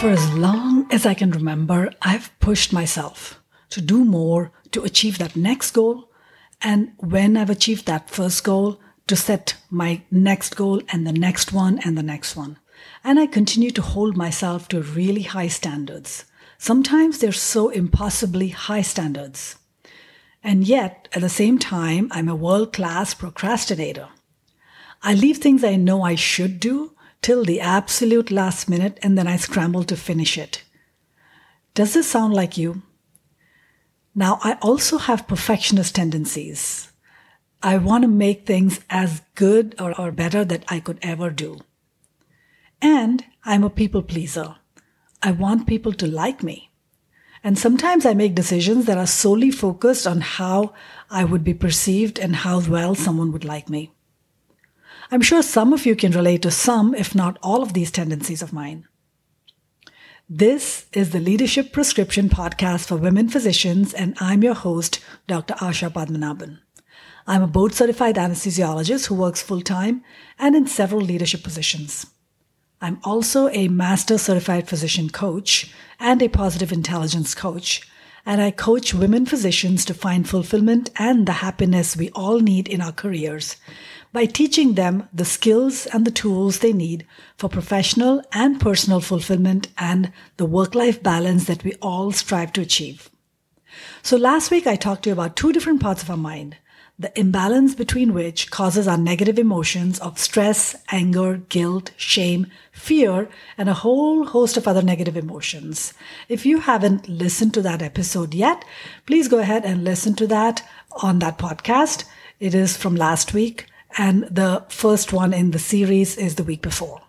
For as long as I can remember, I've pushed myself to do more to achieve that next goal. And when I've achieved that first goal, to set my next goal and the next one and the next one. And I continue to hold myself to really high standards. Sometimes they're so impossibly high standards. And yet, at the same time, I'm a world class procrastinator. I leave things I know I should do till the absolute last minute and then I scramble to finish it. Does this sound like you? Now, I also have perfectionist tendencies. I want to make things as good or, or better that I could ever do. And I'm a people pleaser. I want people to like me. And sometimes I make decisions that are solely focused on how I would be perceived and how well someone would like me. I'm sure some of you can relate to some, if not all, of these tendencies of mine. This is the Leadership Prescription Podcast for Women Physicians, and I'm your host, Dr. Asha Padmanabhan. I'm a board certified anesthesiologist who works full time and in several leadership positions. I'm also a master certified physician coach and a positive intelligence coach, and I coach women physicians to find fulfillment and the happiness we all need in our careers by teaching them the skills and the tools they need for professional and personal fulfillment and the work life balance that we all strive to achieve. So last week I talked to you about two different parts of our mind the imbalance between which causes our negative emotions of stress, anger, guilt, shame, fear, and a whole host of other negative emotions. If you haven't listened to that episode yet, please go ahead and listen to that on that podcast. It is from last week and the first one in the series is the week before.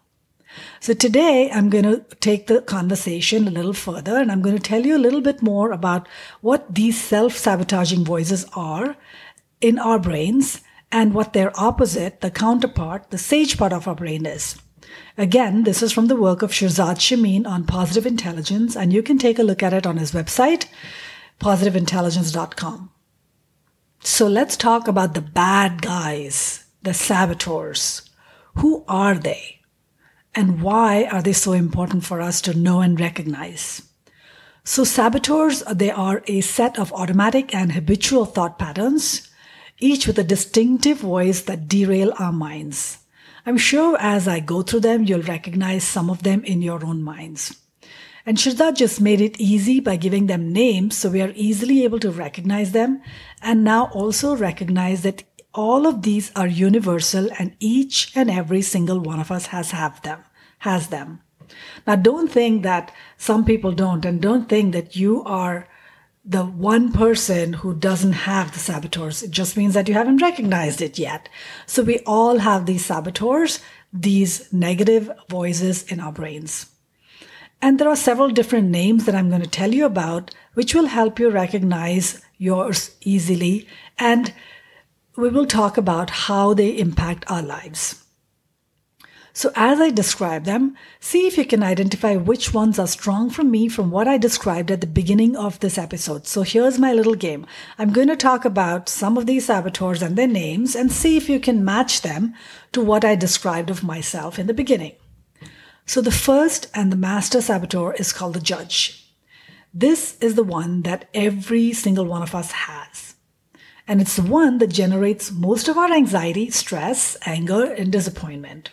So today I'm going to take the conversation a little further and I'm going to tell you a little bit more about what these self-sabotaging voices are in our brains and what their opposite, the counterpart, the sage part of our brain is. Again, this is from the work of Shirzad Chamine on positive intelligence, and you can take a look at it on his website, positiveintelligence.com. So let's talk about the bad guys the saboteurs. Who are they? And why are they so important for us to know and recognize? So saboteurs, they are a set of automatic and habitual thought patterns, each with a distinctive voice that derail our minds. I'm sure as I go through them, you'll recognize some of them in your own minds. And Shirzad just made it easy by giving them names so we are easily able to recognize them and now also recognize that all of these are universal and each and every single one of us has have them has them. Now don't think that some people don't and don't think that you are the one person who doesn't have the saboteurs. It just means that you haven't recognized it yet. So we all have these saboteurs these negative voices in our brains. And there are several different names that I'm going to tell you about, which will help you recognize yours easily and we will talk about how they impact our lives. So, as I describe them, see if you can identify which ones are strong for me from what I described at the beginning of this episode. So, here's my little game. I'm going to talk about some of these saboteurs and their names and see if you can match them to what I described of myself in the beginning. So, the first and the master saboteur is called the judge. This is the one that every single one of us has. And it's the one that generates most of our anxiety, stress, anger, and disappointment.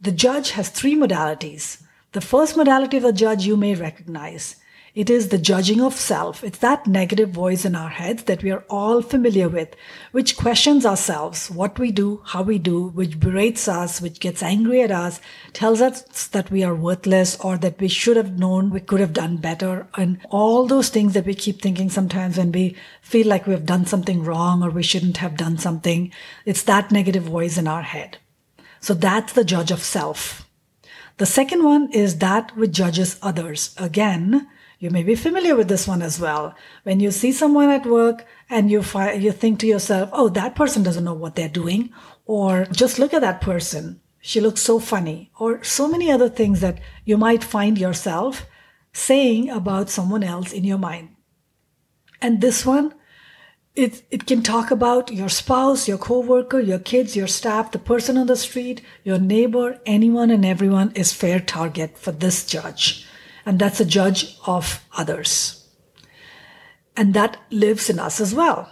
The judge has three modalities. The first modality of the judge you may recognize. It is the judging of self. It's that negative voice in our heads that we are all familiar with, which questions ourselves, what we do, how we do, which berates us, which gets angry at us, tells us that we are worthless or that we should have known we could have done better. And all those things that we keep thinking sometimes when we feel like we have done something wrong or we shouldn't have done something. It's that negative voice in our head. So that's the judge of self. The second one is that which judges others. Again, you may be familiar with this one as well. When you see someone at work and you find, you think to yourself, "Oh, that person doesn't know what they're doing," or "Just look at that person. She looks so funny," or so many other things that you might find yourself saying about someone else in your mind. And this one, it, it can talk about your spouse, your coworker, your kids, your staff, the person on the street, your neighbor, anyone and everyone is fair target for this judge. And that's a judge of others. And that lives in us as well.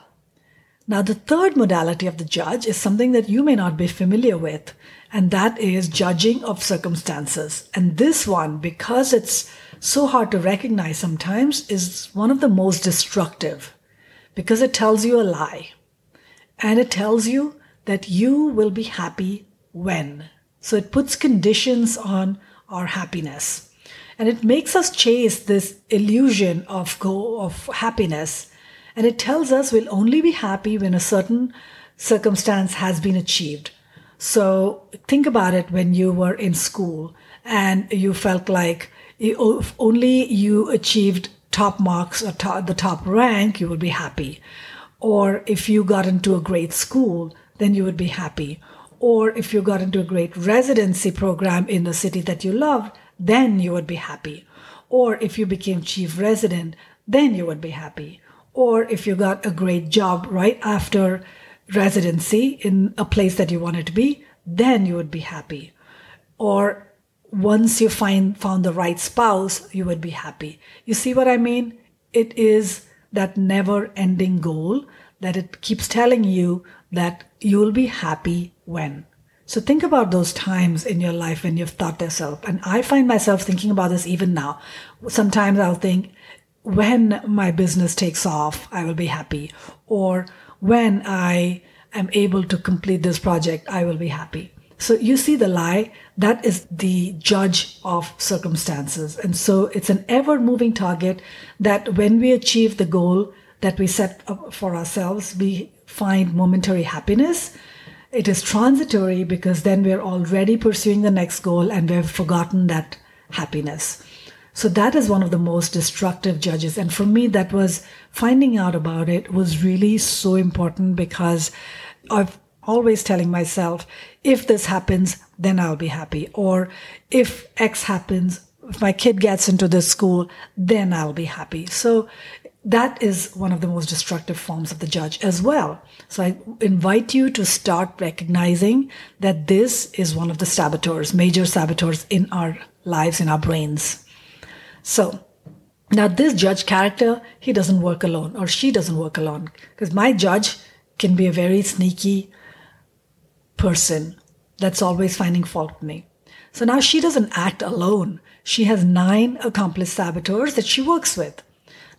Now, the third modality of the judge is something that you may not be familiar with, and that is judging of circumstances. And this one, because it's so hard to recognize sometimes, is one of the most destructive because it tells you a lie. And it tells you that you will be happy when. So it puts conditions on our happiness. And it makes us chase this illusion of go of happiness. And it tells us we'll only be happy when a certain circumstance has been achieved. So think about it when you were in school and you felt like if only you achieved top marks or top, the top rank, you would be happy. Or if you got into a great school, then you would be happy. Or if you got into a great residency program in the city that you loved, then you would be happy. Or if you became chief resident, then you would be happy. Or if you got a great job right after residency in a place that you wanted to be, then you would be happy. Or once you find found the right spouse, you would be happy. You see what I mean? It is that never ending goal that it keeps telling you that you'll be happy when. So think about those times in your life when you've thought yourself. And I find myself thinking about this even now. Sometimes I'll think, when my business takes off, I will be happy. Or when I am able to complete this project, I will be happy. So you see the lie, that is the judge of circumstances. And so it's an ever moving target that when we achieve the goal that we set up for ourselves, we find momentary happiness it is transitory because then we're already pursuing the next goal and we've forgotten that happiness. So that is one of the most destructive judges. And for me, that was finding out about it was really so important because I've always telling myself, if this happens, then I'll be happy. Or if X happens, if my kid gets into this school, then I'll be happy. So that is one of the most destructive forms of the judge as well. So I invite you to start recognizing that this is one of the saboteurs, major saboteurs in our lives, in our brains. So now this judge character, he doesn't work alone or she doesn't work alone because my judge can be a very sneaky person that's always finding fault with me. So now she doesn't act alone. She has nine accomplice saboteurs that she works with.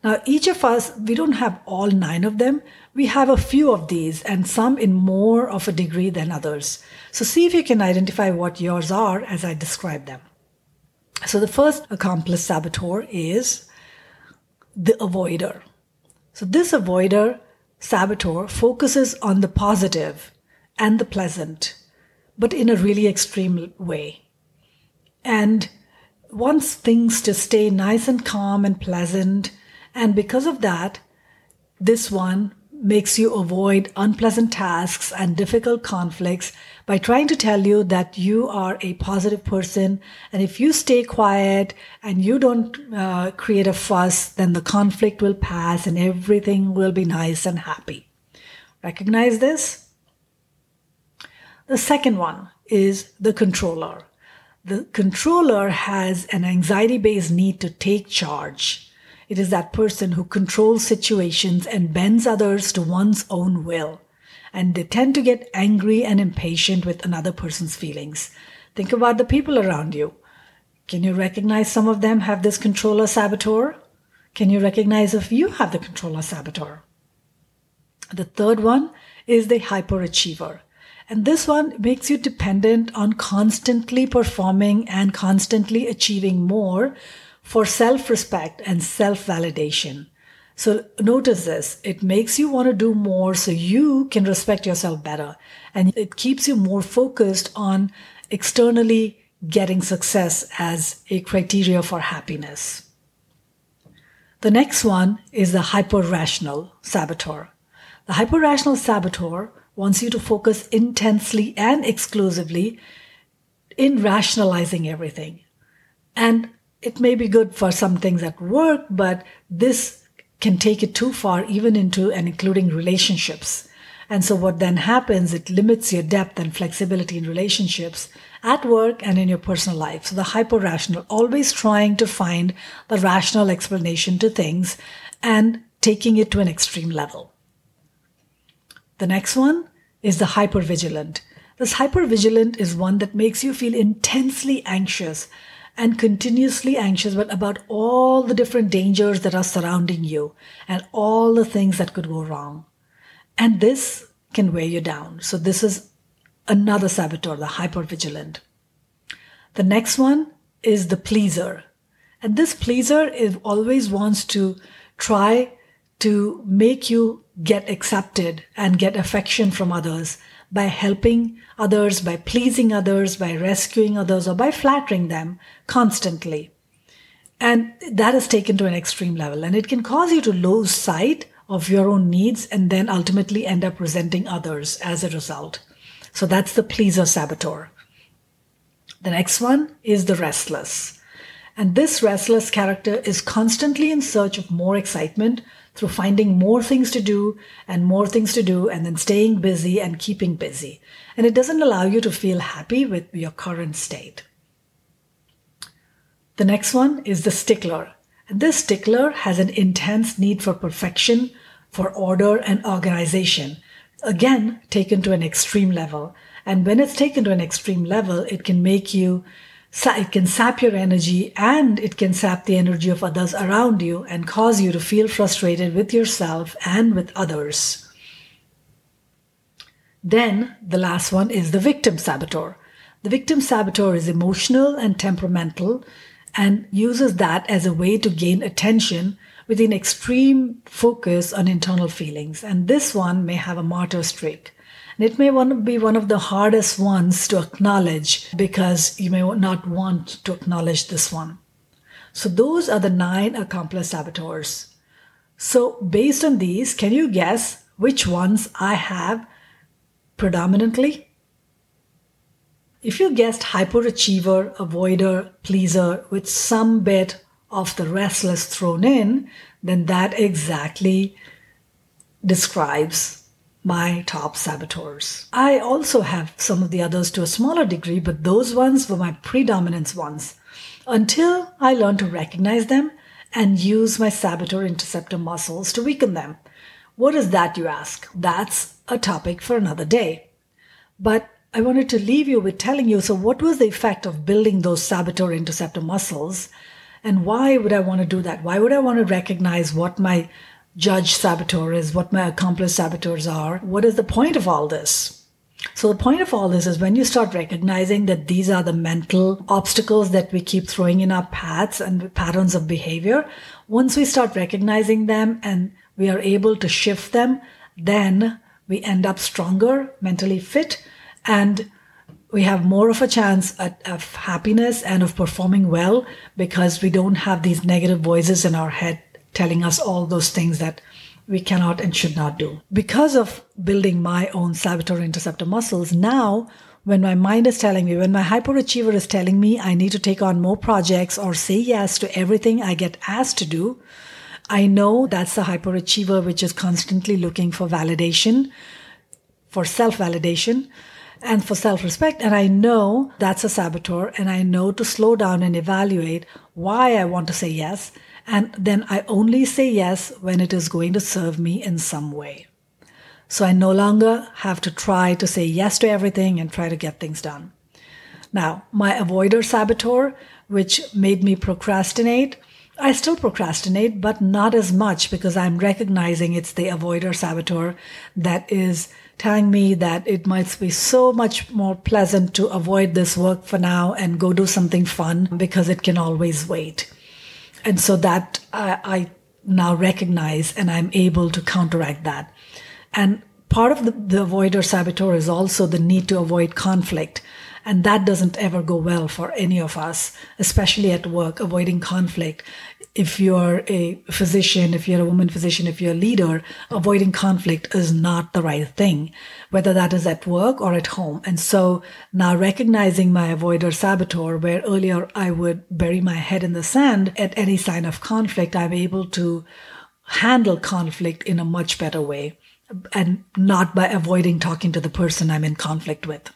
Now, each of us, we don't have all nine of them. We have a few of these and some in more of a degree than others. So see if you can identify what yours are as I describe them. So the first accomplice saboteur is the avoider. So this avoider saboteur focuses on the positive and the pleasant, but in a really extreme way. And wants things to stay nice and calm and pleasant and because of that, this one makes you avoid unpleasant tasks and difficult conflicts by trying to tell you that you are a positive person. And if you stay quiet and you don't uh, create a fuss, then the conflict will pass and everything will be nice and happy. Recognize this? The second one is the controller. The controller has an anxiety based need to take charge. It is that person who controls situations and bends others to one's own will. And they tend to get angry and impatient with another person's feelings. Think about the people around you. Can you recognize some of them have this controller saboteur? Can you recognize if you have the controller saboteur? The third one is the hyperachiever. And this one makes you dependent on constantly performing and constantly achieving more for self respect and self validation. So notice this. It makes you want to do more so you can respect yourself better. And it keeps you more focused on externally getting success as a criteria for happiness. The next one is the hyper rational saboteur. The hyper rational saboteur wants you to focus intensely and exclusively in rationalizing everything. And it may be good for some things at work, but this can take it too far, even into and including relationships. And so what then happens, it limits your depth and flexibility in relationships at work and in your personal life. So the hyper rational, always trying to find the rational explanation to things and taking it to an extreme level. The next one is the hyper vigilant. This hyper vigilant is one that makes you feel intensely anxious and continuously anxious but about all the different dangers that are surrounding you and all the things that could go wrong. And this can weigh you down. So this is another saboteur, the hypervigilant. The next one is the pleaser. And this pleaser is always wants to try to make you get accepted and get affection from others by helping others, by pleasing others, by rescuing others, or by flattering them constantly. And that is taken to an extreme level. And it can cause you to lose sight of your own needs and then ultimately end up resenting others as a result. So that's the pleaser saboteur. The next one is the restless. And this restless character is constantly in search of more excitement through finding more things to do and more things to do and then staying busy and keeping busy. And it doesn't allow you to feel happy with your current state. The next one is the stickler. And this stickler has an intense need for perfection, for order and organization. Again, taken to an extreme level. And when it's taken to an extreme level, it can make you it can sap your energy and it can sap the energy of others around you and cause you to feel frustrated with yourself and with others. Then the last one is the victim saboteur. The victim saboteur is emotional and temperamental and uses that as a way to gain attention with an extreme focus on internal feelings. And this one may have a martyr streak. And it may be one of the hardest ones to acknowledge because you may not want to acknowledge this one. So those are the nine accomplice saboteurs. So based on these, can you guess which ones I have predominantly? If you guessed hyperachiever, avoider, pleaser with some bit of the restless thrown in, then that exactly describes my top saboteurs. I also have some of the others to a smaller degree, but those ones were my predominance ones until I learned to recognize them and use my saboteur interceptor muscles to weaken them. What is that, you ask? That's a topic for another day. But I wanted to leave you with telling you so, what was the effect of building those saboteur interceptor muscles? And why would I want to do that? Why would I want to recognize what my judge saboteur is, what my accomplice saboteurs are. What is the point of all this? So the point of all this is when you start recognizing that these are the mental obstacles that we keep throwing in our paths and patterns of behavior, once we start recognizing them and we are able to shift them, then we end up stronger, mentally fit, and we have more of a chance at, of happiness and of performing well because we don't have these negative voices in our head telling us all those things that we cannot and should not do. Because of building my own saboteur interceptor muscles, now when my mind is telling me, when my hyperachiever is telling me I need to take on more projects or say yes to everything I get asked to do, I know that's the hyperachiever which is constantly looking for validation, for self validation, and for self respect. And I know that's a saboteur, and I know to slow down and evaluate why I want to say yes and then I only say yes when it is going to serve me in some way. So I no longer have to try to say yes to everything and try to get things done. Now, my avoider saboteur, which made me procrastinate, I still procrastinate, but not as much because I'm recognizing it's the avoider saboteur that is telling me that it might be so much more pleasant to avoid this work for now and go do something fun because it can always wait. And so that I, I now recognize and I'm able to counteract that. And part of the, the avoider saboteur is also the need to avoid conflict. And that doesn't ever go well for any of us, especially at work, avoiding conflict if you're a physician, if you're a woman physician, if you're a leader, avoiding conflict is not the right thing, whether that is at work or at home. And so now recognizing my avoider saboteur, where earlier I would bury my head in the sand at any sign of conflict, I'm able to handle conflict in a much better way and not by avoiding talking to the person I'm in conflict with.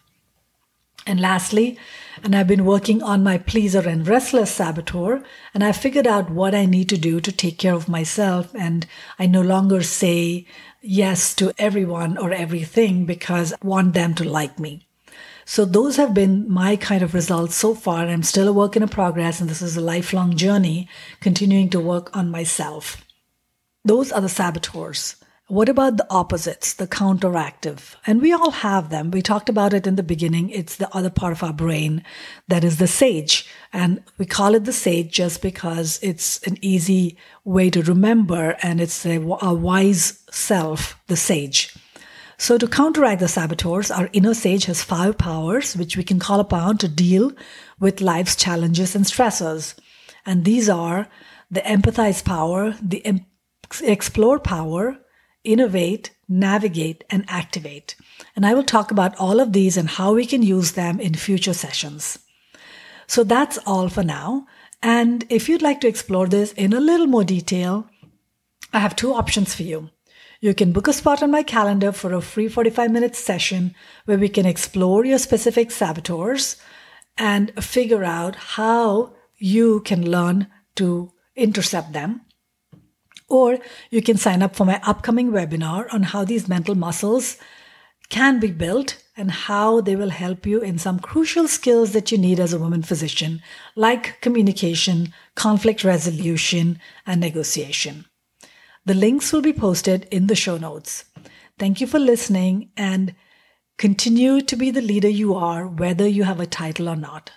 And lastly, and I've been working on my pleaser and restless saboteur, and I figured out what I need to do to take care of myself. And I no longer say yes to everyone or everything because I want them to like me. So those have been my kind of results so far. I'm still a work in progress, and this is a lifelong journey, continuing to work on myself. Those are the saboteurs. What about the opposites, the counteractive? And we all have them. We talked about it in the beginning. It's the other part of our brain that is the sage. And we call it the sage just because it's an easy way to remember and it's a, a wise self, the sage. So to counteract the saboteurs, our inner sage has five powers which we can call upon to deal with life's challenges and stressors. And these are the empathize power, the em- explore power, innovate, navigate, and activate. And I will talk about all of these and how we can use them in future sessions. So that's all for now. And if you'd like to explore this in a little more detail, I have two options for you. You can book a spot on my calendar for a free 45 minute session where we can explore your specific saboteurs and figure out how you can learn to intercept them. Or you can sign up for my upcoming webinar on how these mental muscles can be built and how they will help you in some crucial skills that you need as a woman physician, like communication, conflict resolution, and negotiation. The links will be posted in the show notes. Thank you for listening and continue to be the leader you are, whether you have a title or not.